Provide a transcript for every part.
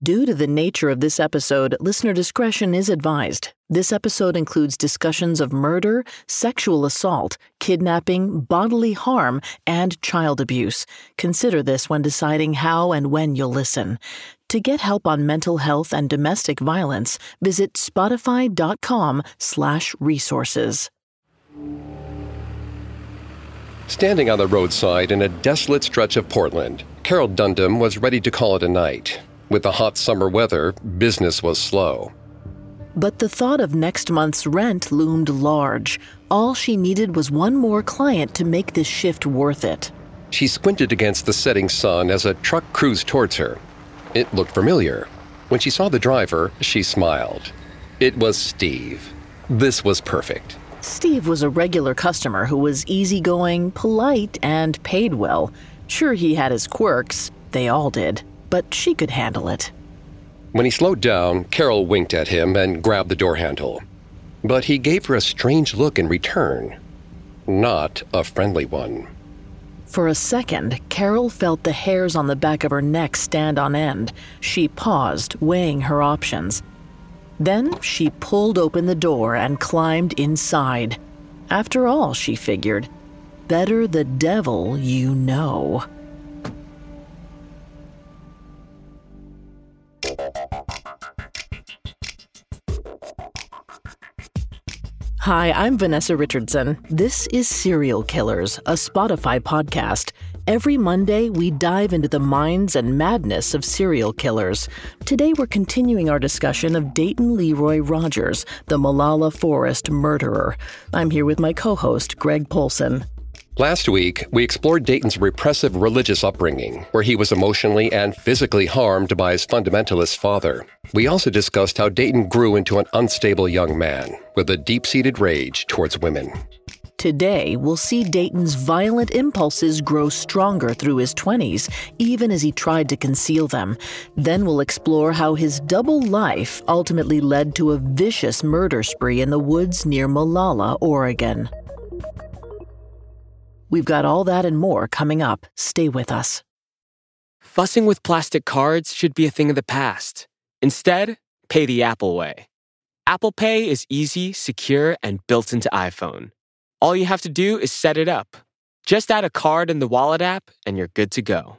Due to the nature of this episode, listener discretion is advised. This episode includes discussions of murder, sexual assault, kidnapping, bodily harm, and child abuse. Consider this when deciding how and when you'll listen. To get help on mental health and domestic violence, visit spotify.com slash resources. Standing on the roadside in a desolate stretch of Portland, Carol Dundam was ready to call it a night. With the hot summer weather, business was slow. But the thought of next month's rent loomed large. All she needed was one more client to make this shift worth it. She squinted against the setting sun as a truck cruised towards her. It looked familiar. When she saw the driver, she smiled. It was Steve. This was perfect. Steve was a regular customer who was easygoing, polite, and paid well. Sure, he had his quirks. They all did but she could handle it. When he slowed down, Carol winked at him and grabbed the door handle. But he gave her a strange look in return. Not a friendly one. For a second, Carol felt the hairs on the back of her neck stand on end. She paused, weighing her options. Then she pulled open the door and climbed inside. After all, she figured, better the devil you know. Hi, I'm Vanessa Richardson. This is Serial Killers, a Spotify podcast. Every Monday, we dive into the minds and madness of serial killers. Today, we're continuing our discussion of Dayton Leroy Rogers, the Molalla Forest murderer. I'm here with my co host, Greg Polcyn. Last week, we explored Dayton's repressive religious upbringing, where he was emotionally and physically harmed by his fundamentalist father. We also discussed how Dayton grew into an unstable young man with a deep seated rage towards women. Today, we'll see Dayton's violent impulses grow stronger through his 20s, even as he tried to conceal them. Then we'll explore how his double life ultimately led to a vicious murder spree in the woods near Molalla, Oregon. We've got all that and more coming up. Stay with us. Fussing with plastic cards should be a thing of the past. Instead, pay the Apple way. Apple Pay is easy, secure, and built into iPhone. All you have to do is set it up. Just add a card in the Wallet app, and you're good to go.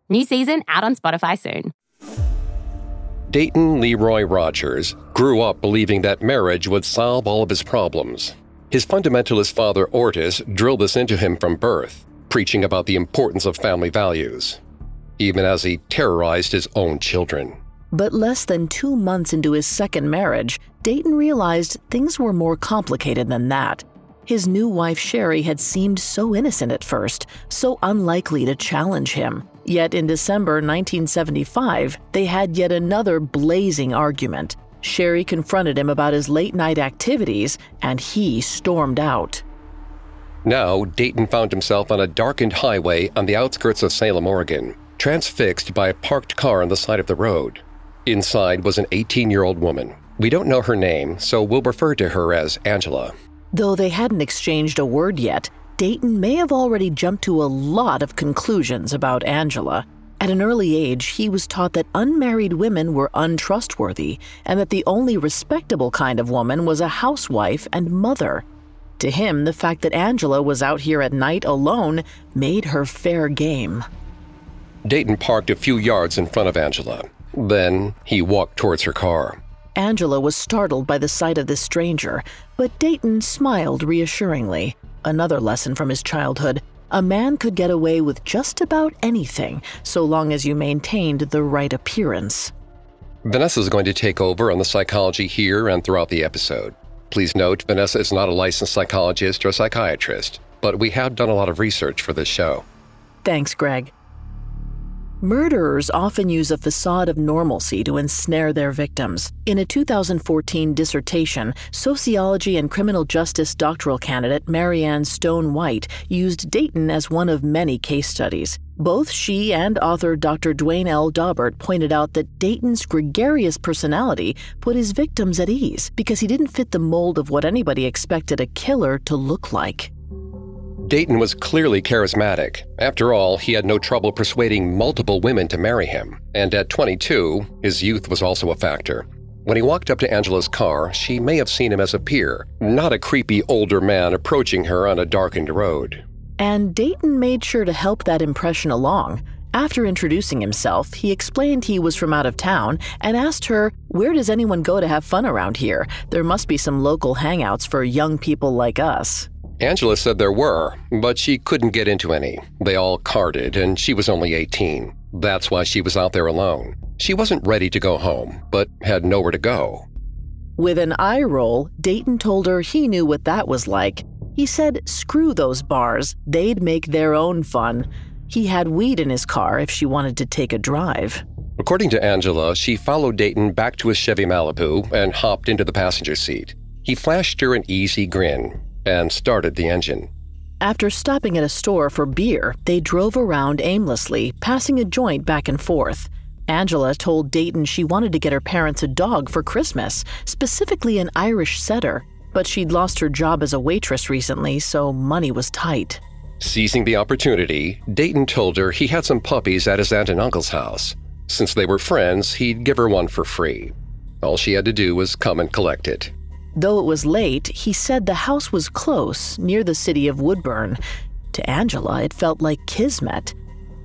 New season out on Spotify soon. Dayton Leroy Rogers grew up believing that marriage would solve all of his problems. His fundamentalist father, Ortis, drilled this into him from birth, preaching about the importance of family values, even as he terrorized his own children. But less than two months into his second marriage, Dayton realized things were more complicated than that. His new wife Sherry had seemed so innocent at first, so unlikely to challenge him. Yet in December 1975, they had yet another blazing argument. Sherry confronted him about his late night activities, and he stormed out. Now, Dayton found himself on a darkened highway on the outskirts of Salem, Oregon, transfixed by a parked car on the side of the road. Inside was an 18 year old woman. We don't know her name, so we'll refer to her as Angela. Though they hadn't exchanged a word yet, Dayton may have already jumped to a lot of conclusions about Angela. At an early age, he was taught that unmarried women were untrustworthy and that the only respectable kind of woman was a housewife and mother. To him, the fact that Angela was out here at night alone made her fair game. Dayton parked a few yards in front of Angela. Then he walked towards her car. Angela was startled by the sight of this stranger, but Dayton smiled reassuringly. Another lesson from his childhood a man could get away with just about anything so long as you maintained the right appearance. Vanessa is going to take over on the psychology here and throughout the episode. Please note, Vanessa is not a licensed psychologist or psychiatrist, but we have done a lot of research for this show. Thanks, Greg. Murderers often use a facade of normalcy to ensnare their victims. In a 2014 dissertation, sociology and criminal justice doctoral candidate Marianne Stone White used Dayton as one of many case studies. Both she and author Dr. Duane L. Dobbert pointed out that Dayton's gregarious personality put his victims at ease because he didn't fit the mold of what anybody expected a killer to look like. Dayton was clearly charismatic. After all, he had no trouble persuading multiple women to marry him. And at 22, his youth was also a factor. When he walked up to Angela's car, she may have seen him as a peer, not a creepy older man approaching her on a darkened road. And Dayton made sure to help that impression along. After introducing himself, he explained he was from out of town and asked her, Where does anyone go to have fun around here? There must be some local hangouts for young people like us. Angela said there were, but she couldn't get into any. They all carded, and she was only 18. That's why she was out there alone. She wasn't ready to go home, but had nowhere to go. With an eye roll, Dayton told her he knew what that was like. He said, screw those bars, they'd make their own fun. He had weed in his car if she wanted to take a drive. According to Angela, she followed Dayton back to his Chevy Malibu and hopped into the passenger seat. He flashed her an easy grin, and started the engine. After stopping at a store for beer, they drove around aimlessly, passing a joint back and forth. Angela told Dayton she wanted to get her parents a dog for Christmas, specifically an Irish setter, but she'd lost her job as a waitress recently, so money was tight. Seizing the opportunity, Dayton told her he had some puppies at his aunt and uncle's house. Since they were friends, he'd give her one for free. All she had to do was come and collect it. Though it was late, he said the house was close, near the city of Woodburn. To Angela, it felt like kismet.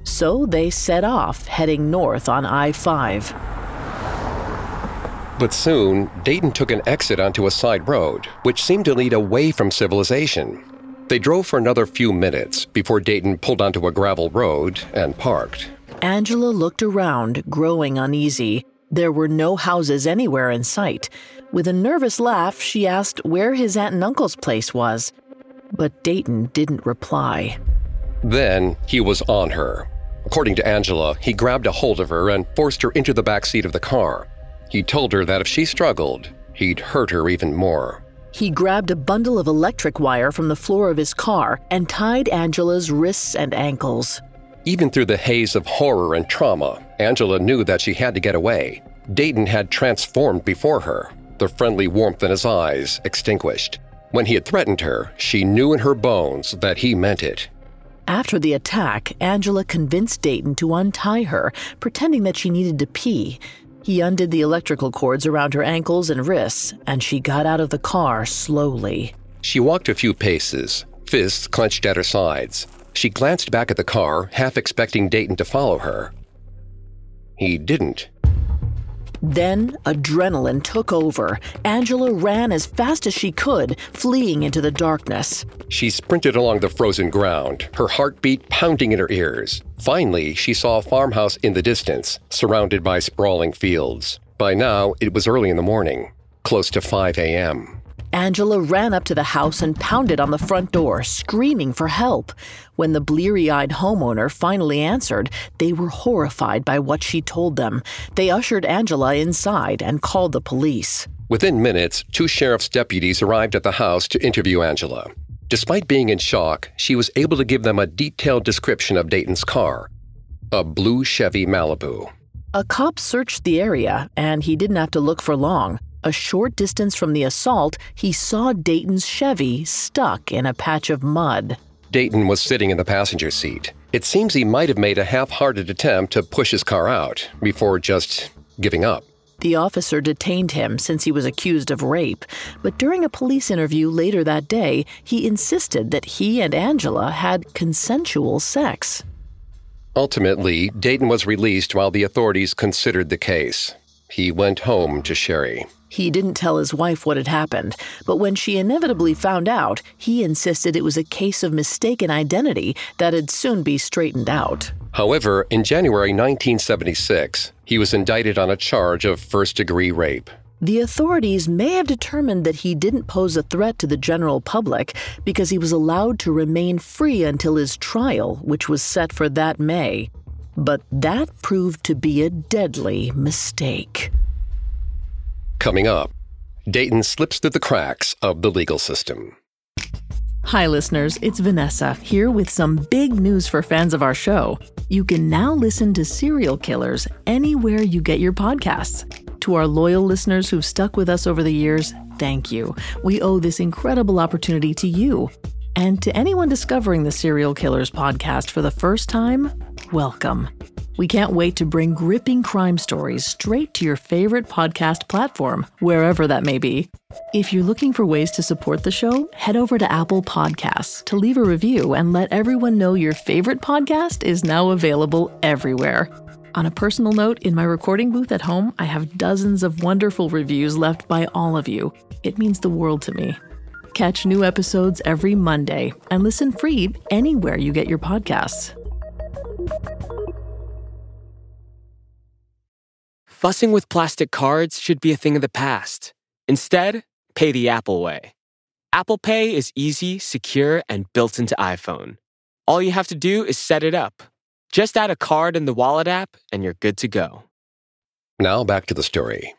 So they set off, heading north on I 5. But soon, Dayton took an exit onto a side road, which seemed to lead away from civilization. They drove for another few minutes before Dayton pulled onto a gravel road and parked. Angela looked around, growing uneasy. There were no houses anywhere in sight. With a nervous laugh, she asked where his aunt and uncle's place was. But Dayton didn't reply. Then he was on her. According to Angela, he grabbed a hold of her and forced her into the back seat of the car. He told her that if she struggled, he'd hurt her even more. He grabbed a bundle of electric wire from the floor of his car and tied Angela's wrists and ankles. Even through the haze of horror and trauma, Angela knew that she had to get away. Dayton had transformed before her, the friendly warmth in his eyes extinguished. When he had threatened her, she knew in her bones that he meant it. After the attack, Angela convinced Dayton to untie her, pretending that she needed to pee. He undid the electrical cords around her ankles and wrists, and she got out of the car slowly. She walked a few paces, fists clenched at her sides. She glanced back at the car, half expecting Dayton to follow her. He didn't. Then adrenaline took over. Angela ran as fast as she could, fleeing into the darkness. She sprinted along the frozen ground, her heartbeat pounding in her ears. Finally, she saw a farmhouse in the distance, surrounded by sprawling fields. By now, it was early in the morning, close to 5 a.m. Angela ran up to the house and pounded on the front door, screaming for help. When the bleary eyed homeowner finally answered, they were horrified by what she told them. They ushered Angela inside and called the police. Within minutes, two sheriff's deputies arrived at the house to interview Angela. Despite being in shock, she was able to give them a detailed description of Dayton's car a blue Chevy Malibu. A cop searched the area, and he didn't have to look for long. A short distance from the assault, he saw Dayton's Chevy stuck in a patch of mud. Dayton was sitting in the passenger seat. It seems he might have made a half hearted attempt to push his car out before just giving up. The officer detained him since he was accused of rape, but during a police interview later that day, he insisted that he and Angela had consensual sex. Ultimately, Dayton was released while the authorities considered the case. He went home to Sherry. He didn't tell his wife what had happened, but when she inevitably found out, he insisted it was a case of mistaken identity that'd soon be straightened out. However, in January 1976, he was indicted on a charge of first degree rape. The authorities may have determined that he didn't pose a threat to the general public because he was allowed to remain free until his trial, which was set for that May. But that proved to be a deadly mistake. Coming up, Dayton slips through the cracks of the legal system. Hi, listeners. It's Vanessa here with some big news for fans of our show. You can now listen to Serial Killers anywhere you get your podcasts. To our loyal listeners who've stuck with us over the years, thank you. We owe this incredible opportunity to you. And to anyone discovering the Serial Killers podcast for the first time, welcome. We can't wait to bring gripping crime stories straight to your favorite podcast platform, wherever that may be. If you're looking for ways to support the show, head over to Apple Podcasts to leave a review and let everyone know your favorite podcast is now available everywhere. On a personal note, in my recording booth at home, I have dozens of wonderful reviews left by all of you. It means the world to me. Catch new episodes every Monday and listen free anywhere you get your podcasts. Fussing with plastic cards should be a thing of the past. Instead, pay the Apple way. Apple Pay is easy, secure, and built into iPhone. All you have to do is set it up. Just add a card in the Wallet app, and you're good to go. Now back to the story.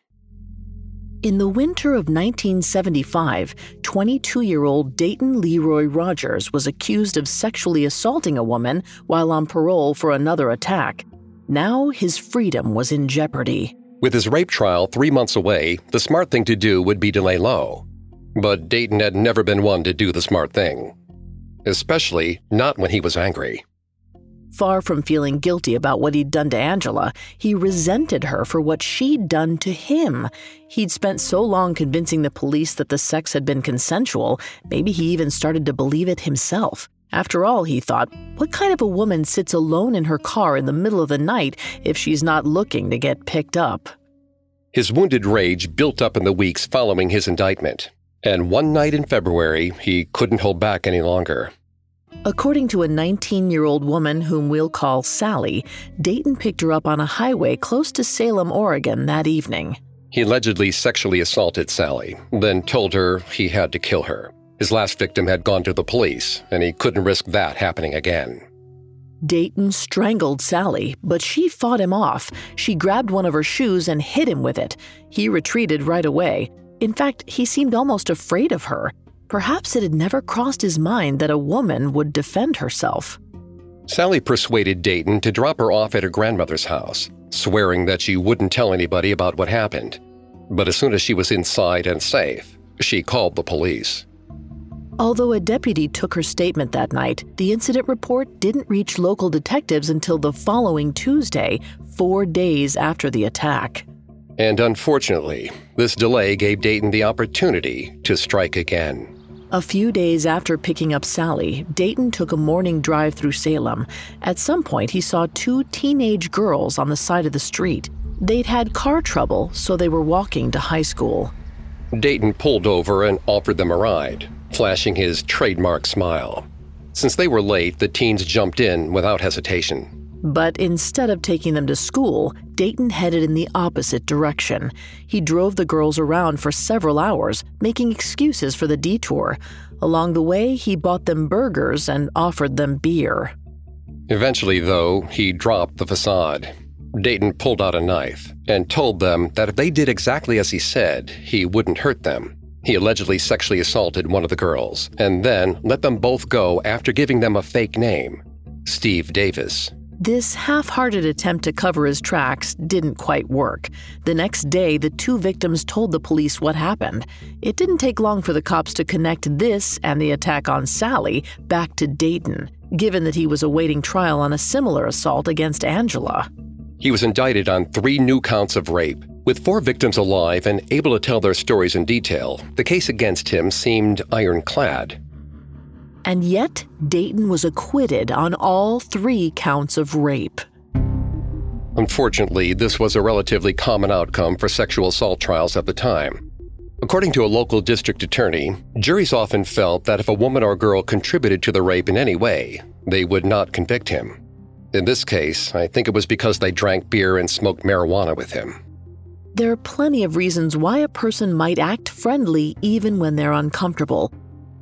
In the winter of 1975, 22 year old Dayton Leroy Rogers was accused of sexually assaulting a woman while on parole for another attack. Now his freedom was in jeopardy. With his rape trial three months away, the smart thing to do would be to lay low. But Dayton had never been one to do the smart thing, especially not when he was angry. Far from feeling guilty about what he'd done to Angela, he resented her for what she'd done to him. He'd spent so long convincing the police that the sex had been consensual, maybe he even started to believe it himself. After all, he thought, what kind of a woman sits alone in her car in the middle of the night if she's not looking to get picked up? His wounded rage built up in the weeks following his indictment, and one night in February, he couldn't hold back any longer. According to a 19 year old woman whom we'll call Sally, Dayton picked her up on a highway close to Salem, Oregon that evening. He allegedly sexually assaulted Sally, then told her he had to kill her. His last victim had gone to the police, and he couldn't risk that happening again. Dayton strangled Sally, but she fought him off. She grabbed one of her shoes and hit him with it. He retreated right away. In fact, he seemed almost afraid of her. Perhaps it had never crossed his mind that a woman would defend herself. Sally persuaded Dayton to drop her off at her grandmother's house, swearing that she wouldn't tell anybody about what happened. But as soon as she was inside and safe, she called the police. Although a deputy took her statement that night, the incident report didn't reach local detectives until the following Tuesday, four days after the attack. And unfortunately, this delay gave Dayton the opportunity to strike again. A few days after picking up Sally, Dayton took a morning drive through Salem. At some point, he saw two teenage girls on the side of the street. They'd had car trouble, so they were walking to high school. Dayton pulled over and offered them a ride, flashing his trademark smile. Since they were late, the teens jumped in without hesitation. But instead of taking them to school, Dayton headed in the opposite direction. He drove the girls around for several hours, making excuses for the detour. Along the way, he bought them burgers and offered them beer. Eventually, though, he dropped the facade. Dayton pulled out a knife and told them that if they did exactly as he said, he wouldn't hurt them. He allegedly sexually assaulted one of the girls and then let them both go after giving them a fake name Steve Davis. This half hearted attempt to cover his tracks didn't quite work. The next day, the two victims told the police what happened. It didn't take long for the cops to connect this and the attack on Sally back to Dayton, given that he was awaiting trial on a similar assault against Angela. He was indicted on three new counts of rape. With four victims alive and able to tell their stories in detail, the case against him seemed ironclad. And yet, Dayton was acquitted on all three counts of rape. Unfortunately, this was a relatively common outcome for sexual assault trials at the time. According to a local district attorney, juries often felt that if a woman or girl contributed to the rape in any way, they would not convict him. In this case, I think it was because they drank beer and smoked marijuana with him. There are plenty of reasons why a person might act friendly even when they're uncomfortable.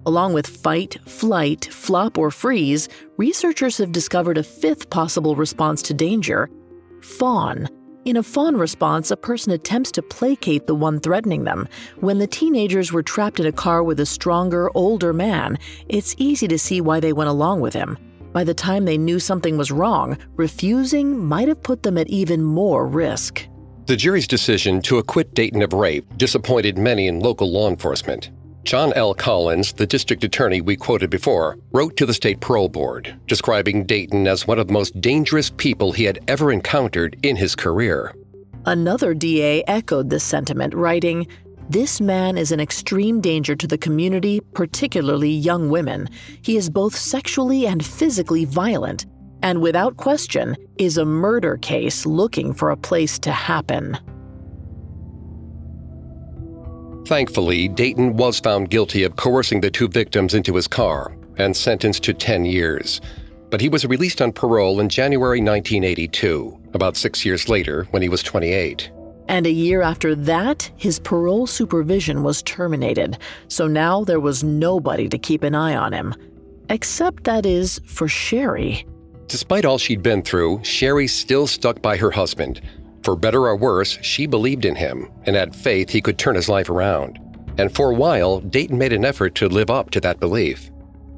Along with fight, flight, flop, or freeze, researchers have discovered a fifth possible response to danger fawn. In a fawn response, a person attempts to placate the one threatening them. When the teenagers were trapped in a car with a stronger, older man, it's easy to see why they went along with him. By the time they knew something was wrong, refusing might have put them at even more risk. The jury's decision to acquit Dayton of rape disappointed many in local law enforcement. John L. Collins, the district attorney we quoted before, wrote to the state parole board, describing Dayton as one of the most dangerous people he had ever encountered in his career. Another DA echoed this sentiment, writing, This man is an extreme danger to the community, particularly young women. He is both sexually and physically violent, and without question, is a murder case looking for a place to happen. Thankfully, Dayton was found guilty of coercing the two victims into his car and sentenced to 10 years. But he was released on parole in January 1982, about six years later when he was 28. And a year after that, his parole supervision was terminated, so now there was nobody to keep an eye on him. Except, that is, for Sherry. Despite all she'd been through, Sherry still stuck by her husband, for better or worse, she believed in him and had faith he could turn his life around. And for a while, Dayton made an effort to live up to that belief.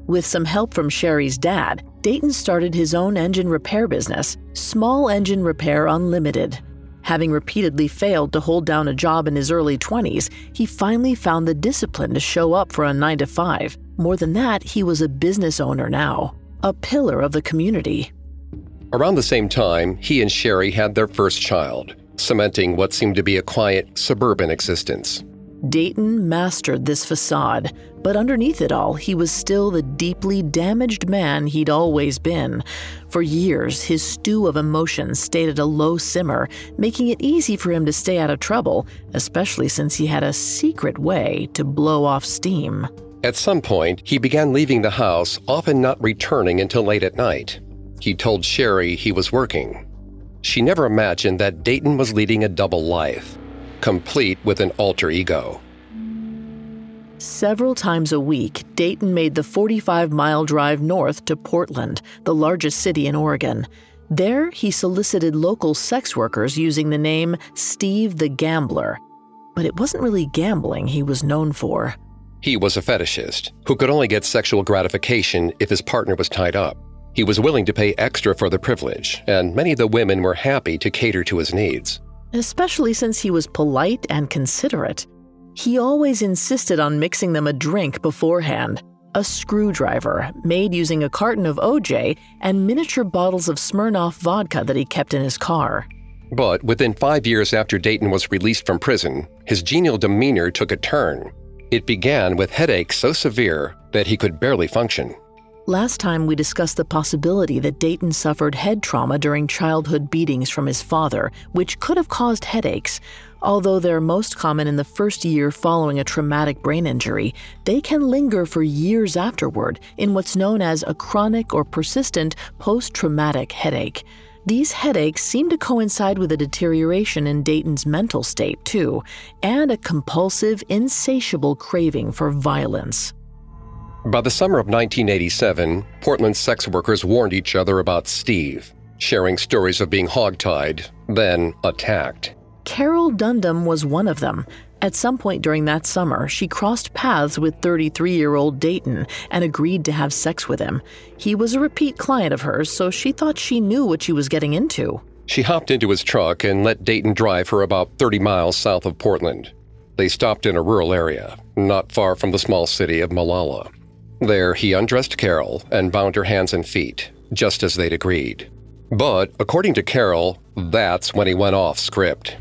With some help from Sherry's dad, Dayton started his own engine repair business, Small Engine Repair Unlimited. Having repeatedly failed to hold down a job in his early 20s, he finally found the discipline to show up for a 9 to 5. More than that, he was a business owner now, a pillar of the community. Around the same time, he and Sherry had their first child, cementing what seemed to be a quiet, suburban existence. Dayton mastered this facade, but underneath it all, he was still the deeply damaged man he'd always been. For years, his stew of emotions stayed at a low simmer, making it easy for him to stay out of trouble, especially since he had a secret way to blow off steam. At some point, he began leaving the house, often not returning until late at night. He told Sherry he was working. She never imagined that Dayton was leading a double life, complete with an alter ego. Several times a week, Dayton made the 45 mile drive north to Portland, the largest city in Oregon. There, he solicited local sex workers using the name Steve the Gambler. But it wasn't really gambling he was known for. He was a fetishist who could only get sexual gratification if his partner was tied up. He was willing to pay extra for the privilege, and many of the women were happy to cater to his needs. Especially since he was polite and considerate. He always insisted on mixing them a drink beforehand a screwdriver made using a carton of OJ and miniature bottles of Smirnoff vodka that he kept in his car. But within five years after Dayton was released from prison, his genial demeanor took a turn. It began with headaches so severe that he could barely function. Last time we discussed the possibility that Dayton suffered head trauma during childhood beatings from his father, which could have caused headaches. Although they're most common in the first year following a traumatic brain injury, they can linger for years afterward in what's known as a chronic or persistent post traumatic headache. These headaches seem to coincide with a deterioration in Dayton's mental state, too, and a compulsive, insatiable craving for violence. By the summer of 1987, Portland sex workers warned each other about Steve, sharing stories of being hogtied, then attacked. Carol Dundam was one of them. At some point during that summer, she crossed paths with 33 year old Dayton and agreed to have sex with him. He was a repeat client of hers, so she thought she knew what she was getting into. She hopped into his truck and let Dayton drive her about 30 miles south of Portland. They stopped in a rural area, not far from the small city of Molalla. There, he undressed Carol and bound her hands and feet, just as they'd agreed. But, according to Carol, that's when he went off script.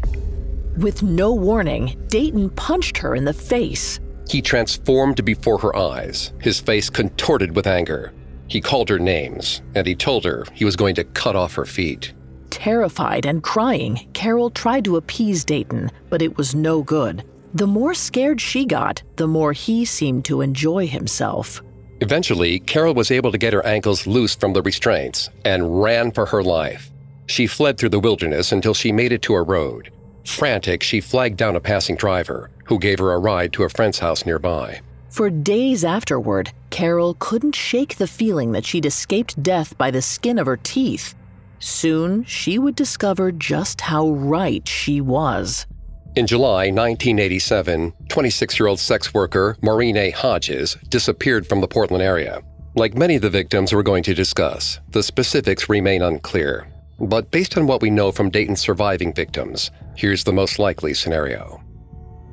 With no warning, Dayton punched her in the face. He transformed before her eyes, his face contorted with anger. He called her names, and he told her he was going to cut off her feet. Terrified and crying, Carol tried to appease Dayton, but it was no good. The more scared she got, the more he seemed to enjoy himself. Eventually, Carol was able to get her ankles loose from the restraints and ran for her life. She fled through the wilderness until she made it to a road. Frantic, she flagged down a passing driver, who gave her a ride to a friend's house nearby. For days afterward, Carol couldn't shake the feeling that she'd escaped death by the skin of her teeth. Soon, she would discover just how right she was. In July 1987, 26 year old sex worker Maureen A. Hodges disappeared from the Portland area. Like many of the victims we're going to discuss, the specifics remain unclear. But based on what we know from Dayton's surviving victims, here's the most likely scenario.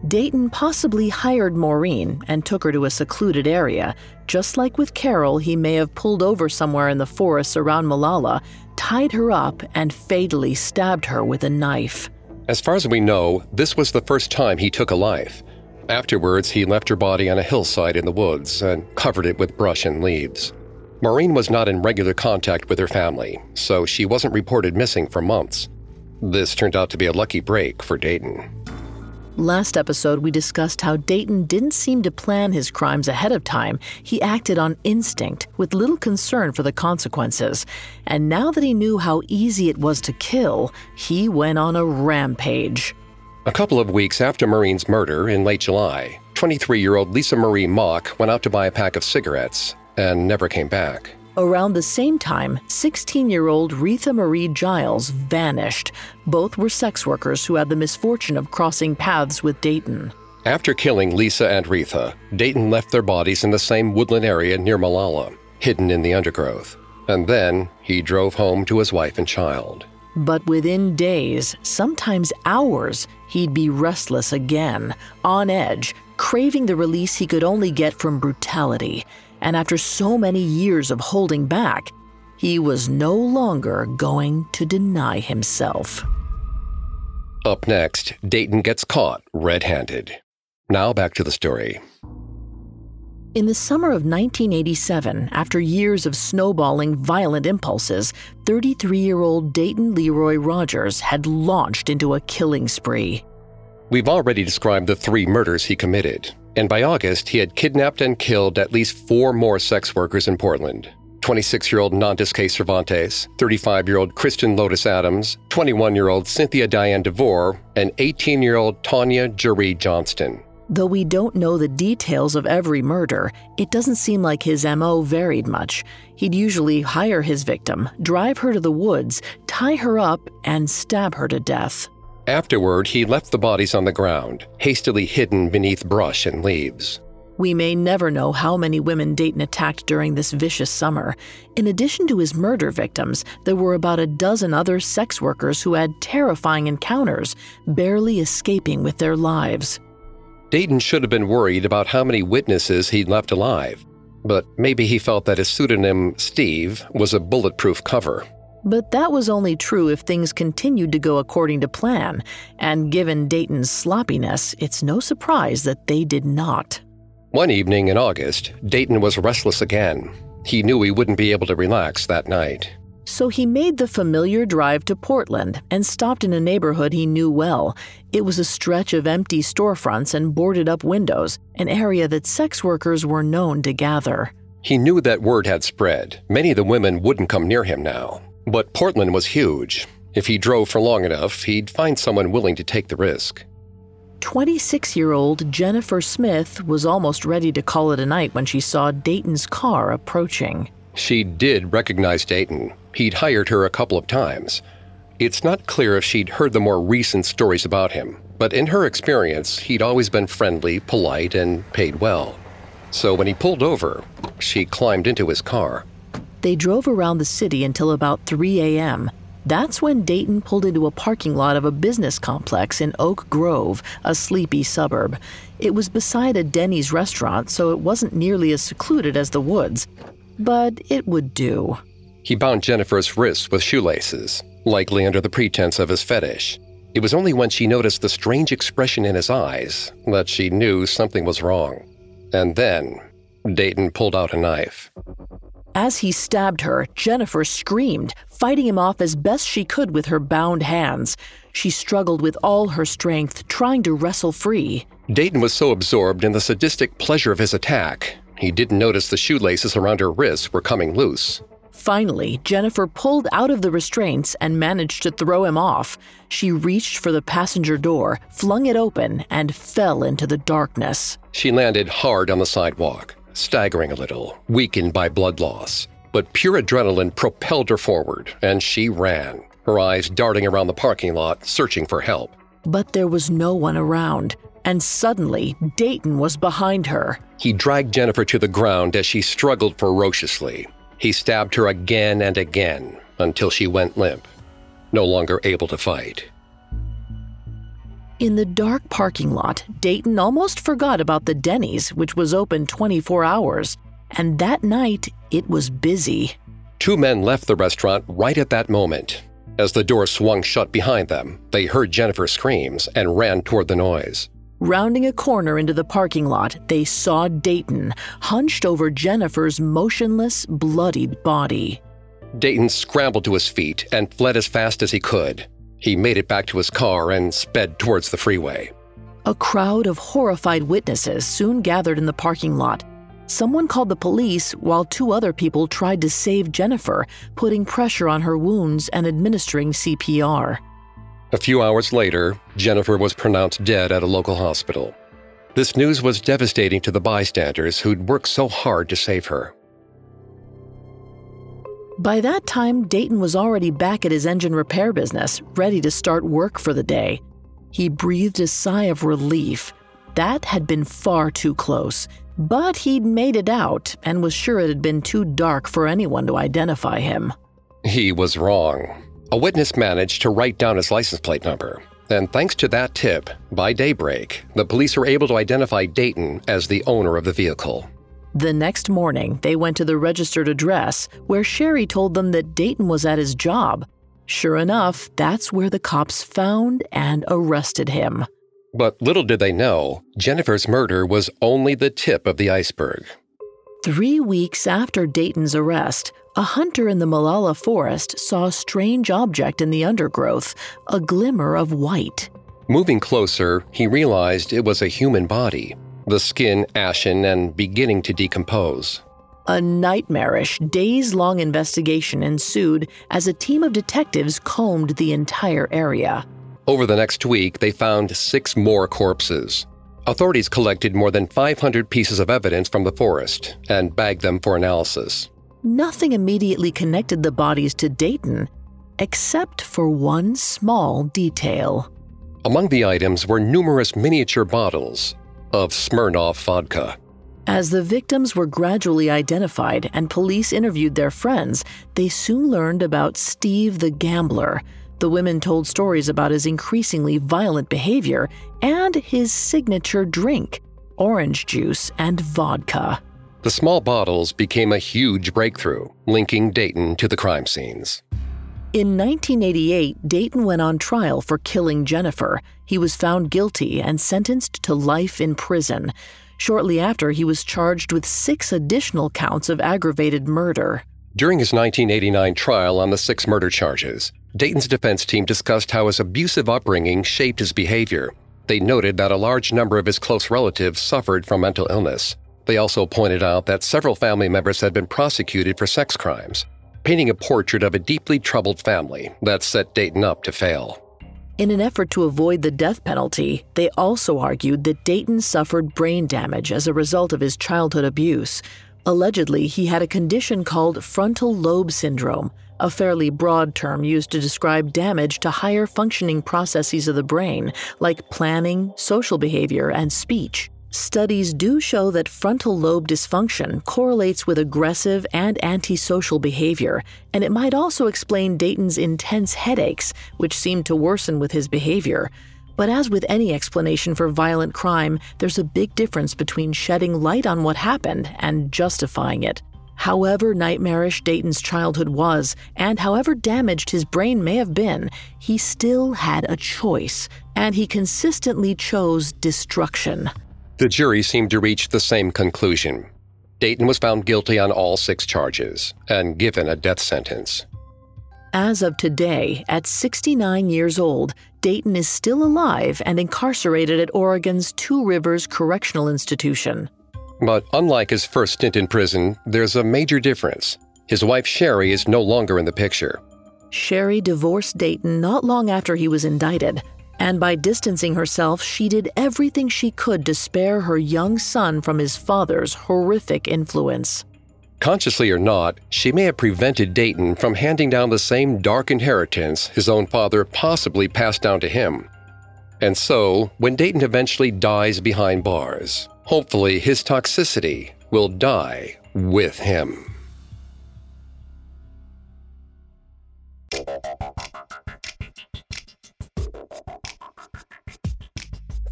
Dayton possibly hired Maureen and took her to a secluded area. Just like with Carol, he may have pulled over somewhere in the forests around Molalla, tied her up, and fatally stabbed her with a knife. As far as we know, this was the first time he took a life. Afterwards, he left her body on a hillside in the woods and covered it with brush and leaves. Maureen was not in regular contact with her family, so she wasn't reported missing for months. This turned out to be a lucky break for Dayton. Last episode, we discussed how Dayton didn't seem to plan his crimes ahead of time. He acted on instinct, with little concern for the consequences. And now that he knew how easy it was to kill, he went on a rampage. A couple of weeks after Maureen's murder in late July, 23 year old Lisa Marie Mock went out to buy a pack of cigarettes and never came back. Around the same time, 16 year old Retha Marie Giles vanished. Both were sex workers who had the misfortune of crossing paths with Dayton. After killing Lisa and Retha, Dayton left their bodies in the same woodland area near Molalla, hidden in the undergrowth. And then he drove home to his wife and child. But within days, sometimes hours, he'd be restless again, on edge, craving the release he could only get from brutality. And after so many years of holding back, he was no longer going to deny himself. Up next, Dayton gets caught red handed. Now back to the story. In the summer of 1987, after years of snowballing violent impulses, 33 year old Dayton Leroy Rogers had launched into a killing spree. We've already described the three murders he committed, and by August, he had kidnapped and killed at least four more sex workers in Portland 26 year old Nandis K. Cervantes, 35 year old Kristen Lotus Adams, 21 year old Cynthia Diane DeVore, and 18 year old Tanya Jeree Johnston. Though we don't know the details of every murder, it doesn't seem like his MO varied much. He'd usually hire his victim, drive her to the woods, tie her up, and stab her to death. Afterward, he left the bodies on the ground, hastily hidden beneath brush and leaves. We may never know how many women Dayton attacked during this vicious summer. In addition to his murder victims, there were about a dozen other sex workers who had terrifying encounters, barely escaping with their lives. Dayton should have been worried about how many witnesses he'd left alive, but maybe he felt that his pseudonym, Steve, was a bulletproof cover. But that was only true if things continued to go according to plan, and given Dayton's sloppiness, it's no surprise that they did not. One evening in August, Dayton was restless again. He knew he wouldn't be able to relax that night. So he made the familiar drive to Portland and stopped in a neighborhood he knew well. It was a stretch of empty storefronts and boarded up windows, an area that sex workers were known to gather. He knew that word had spread. Many of the women wouldn't come near him now. But Portland was huge. If he drove for long enough, he'd find someone willing to take the risk. 26 year old Jennifer Smith was almost ready to call it a night when she saw Dayton's car approaching. She did recognize Dayton. He'd hired her a couple of times. It's not clear if she'd heard the more recent stories about him, but in her experience, he'd always been friendly, polite, and paid well. So when he pulled over, she climbed into his car. They drove around the city until about 3 a.m. That's when Dayton pulled into a parking lot of a business complex in Oak Grove, a sleepy suburb. It was beside a Denny's restaurant, so it wasn't nearly as secluded as the woods. But it would do. He bound Jennifer's wrists with shoelaces, likely under the pretense of his fetish. It was only when she noticed the strange expression in his eyes that she knew something was wrong. And then, Dayton pulled out a knife. As he stabbed her, Jennifer screamed, fighting him off as best she could with her bound hands. She struggled with all her strength, trying to wrestle free. Dayton was so absorbed in the sadistic pleasure of his attack, he didn't notice the shoelaces around her wrists were coming loose. Finally, Jennifer pulled out of the restraints and managed to throw him off. She reached for the passenger door, flung it open, and fell into the darkness. She landed hard on the sidewalk, staggering a little, weakened by blood loss. But pure adrenaline propelled her forward, and she ran, her eyes darting around the parking lot, searching for help. But there was no one around, and suddenly Dayton was behind her. He dragged Jennifer to the ground as she struggled ferociously. He stabbed her again and again until she went limp, no longer able to fight. In the dark parking lot, Dayton almost forgot about the Denny's, which was open 24 hours, and that night it was busy. Two men left the restaurant right at that moment. As the door swung shut behind them, they heard Jennifer's screams and ran toward the noise. Rounding a corner into the parking lot, they saw Dayton hunched over Jennifer's motionless, bloodied body. Dayton scrambled to his feet and fled as fast as he could. He made it back to his car and sped towards the freeway. A crowd of horrified witnesses soon gathered in the parking lot. Someone called the police while two other people tried to save Jennifer, putting pressure on her wounds and administering CPR. A few hours later, Jennifer was pronounced dead at a local hospital. This news was devastating to the bystanders who'd worked so hard to save her. By that time, Dayton was already back at his engine repair business, ready to start work for the day. He breathed a sigh of relief. That had been far too close, but he'd made it out and was sure it had been too dark for anyone to identify him. He was wrong. A witness managed to write down his license plate number. And thanks to that tip, by daybreak, the police were able to identify Dayton as the owner of the vehicle. The next morning, they went to the registered address where Sherry told them that Dayton was at his job. Sure enough, that's where the cops found and arrested him. But little did they know, Jennifer's murder was only the tip of the iceberg. Three weeks after Dayton's arrest, a hunter in the Molalla forest saw a strange object in the undergrowth, a glimmer of white. Moving closer, he realized it was a human body, the skin ashen and beginning to decompose. A nightmarish, days long investigation ensued as a team of detectives combed the entire area. Over the next week, they found six more corpses. Authorities collected more than 500 pieces of evidence from the forest and bagged them for analysis. Nothing immediately connected the bodies to Dayton, except for one small detail. Among the items were numerous miniature bottles of Smirnoff vodka. As the victims were gradually identified and police interviewed their friends, they soon learned about Steve the Gambler. The women told stories about his increasingly violent behavior and his signature drink orange juice and vodka. The small bottles became a huge breakthrough, linking Dayton to the crime scenes. In 1988, Dayton went on trial for killing Jennifer. He was found guilty and sentenced to life in prison. Shortly after, he was charged with six additional counts of aggravated murder. During his 1989 trial on the six murder charges, Dayton's defense team discussed how his abusive upbringing shaped his behavior. They noted that a large number of his close relatives suffered from mental illness. They also pointed out that several family members had been prosecuted for sex crimes, painting a portrait of a deeply troubled family that set Dayton up to fail. In an effort to avoid the death penalty, they also argued that Dayton suffered brain damage as a result of his childhood abuse. Allegedly, he had a condition called frontal lobe syndrome, a fairly broad term used to describe damage to higher functioning processes of the brain, like planning, social behavior, and speech. Studies do show that frontal lobe dysfunction correlates with aggressive and antisocial behavior, and it might also explain Dayton's intense headaches, which seemed to worsen with his behavior. But as with any explanation for violent crime, there's a big difference between shedding light on what happened and justifying it. However nightmarish Dayton's childhood was, and however damaged his brain may have been, he still had a choice, and he consistently chose destruction. The jury seemed to reach the same conclusion. Dayton was found guilty on all six charges and given a death sentence. As of today, at 69 years old, Dayton is still alive and incarcerated at Oregon's Two Rivers Correctional Institution. But unlike his first stint in prison, there's a major difference. His wife Sherry is no longer in the picture. Sherry divorced Dayton not long after he was indicted, and by distancing herself, she did everything she could to spare her young son from his father's horrific influence. Consciously or not, she may have prevented Dayton from handing down the same dark inheritance his own father possibly passed down to him. And so, when Dayton eventually dies behind bars, hopefully his toxicity will die with him.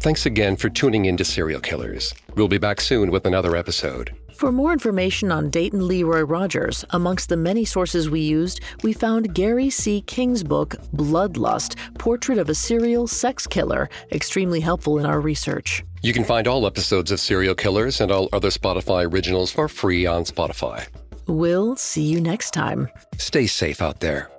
Thanks again for tuning in to Serial Killers. We'll be back soon with another episode. For more information on Dayton Leroy Rogers, amongst the many sources we used, we found Gary C. King's book, Bloodlust Portrait of a Serial Sex Killer, extremely helpful in our research. You can find all episodes of Serial Killers and all other Spotify originals for free on Spotify. We'll see you next time. Stay safe out there.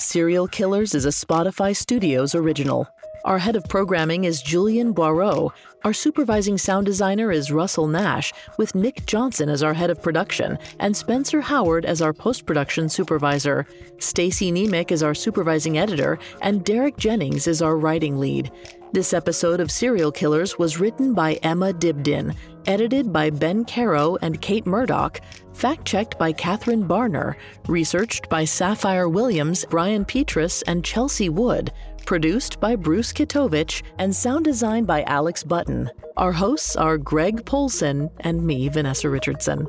Serial Killers is a Spotify Studios original. Our head of programming is Julian Boireau. Our supervising sound designer is Russell Nash, with Nick Johnson as our head of production and Spencer Howard as our post production supervisor. Stacy Nemec is our supervising editor, and Derek Jennings is our writing lead. This episode of Serial Killers was written by Emma Dibdin, edited by Ben Caro and Kate Murdoch, fact checked by Catherine Barner, researched by Sapphire Williams, Brian Petrus, and Chelsea Wood, produced by Bruce Kitovich, and sound designed by Alex Button. Our hosts are Greg Polcyn and me, Vanessa Richardson.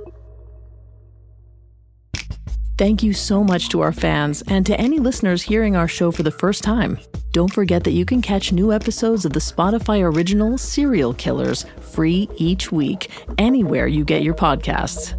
Thank you so much to our fans and to any listeners hearing our show for the first time. Don't forget that you can catch new episodes of the Spotify original Serial Killers free each week, anywhere you get your podcasts.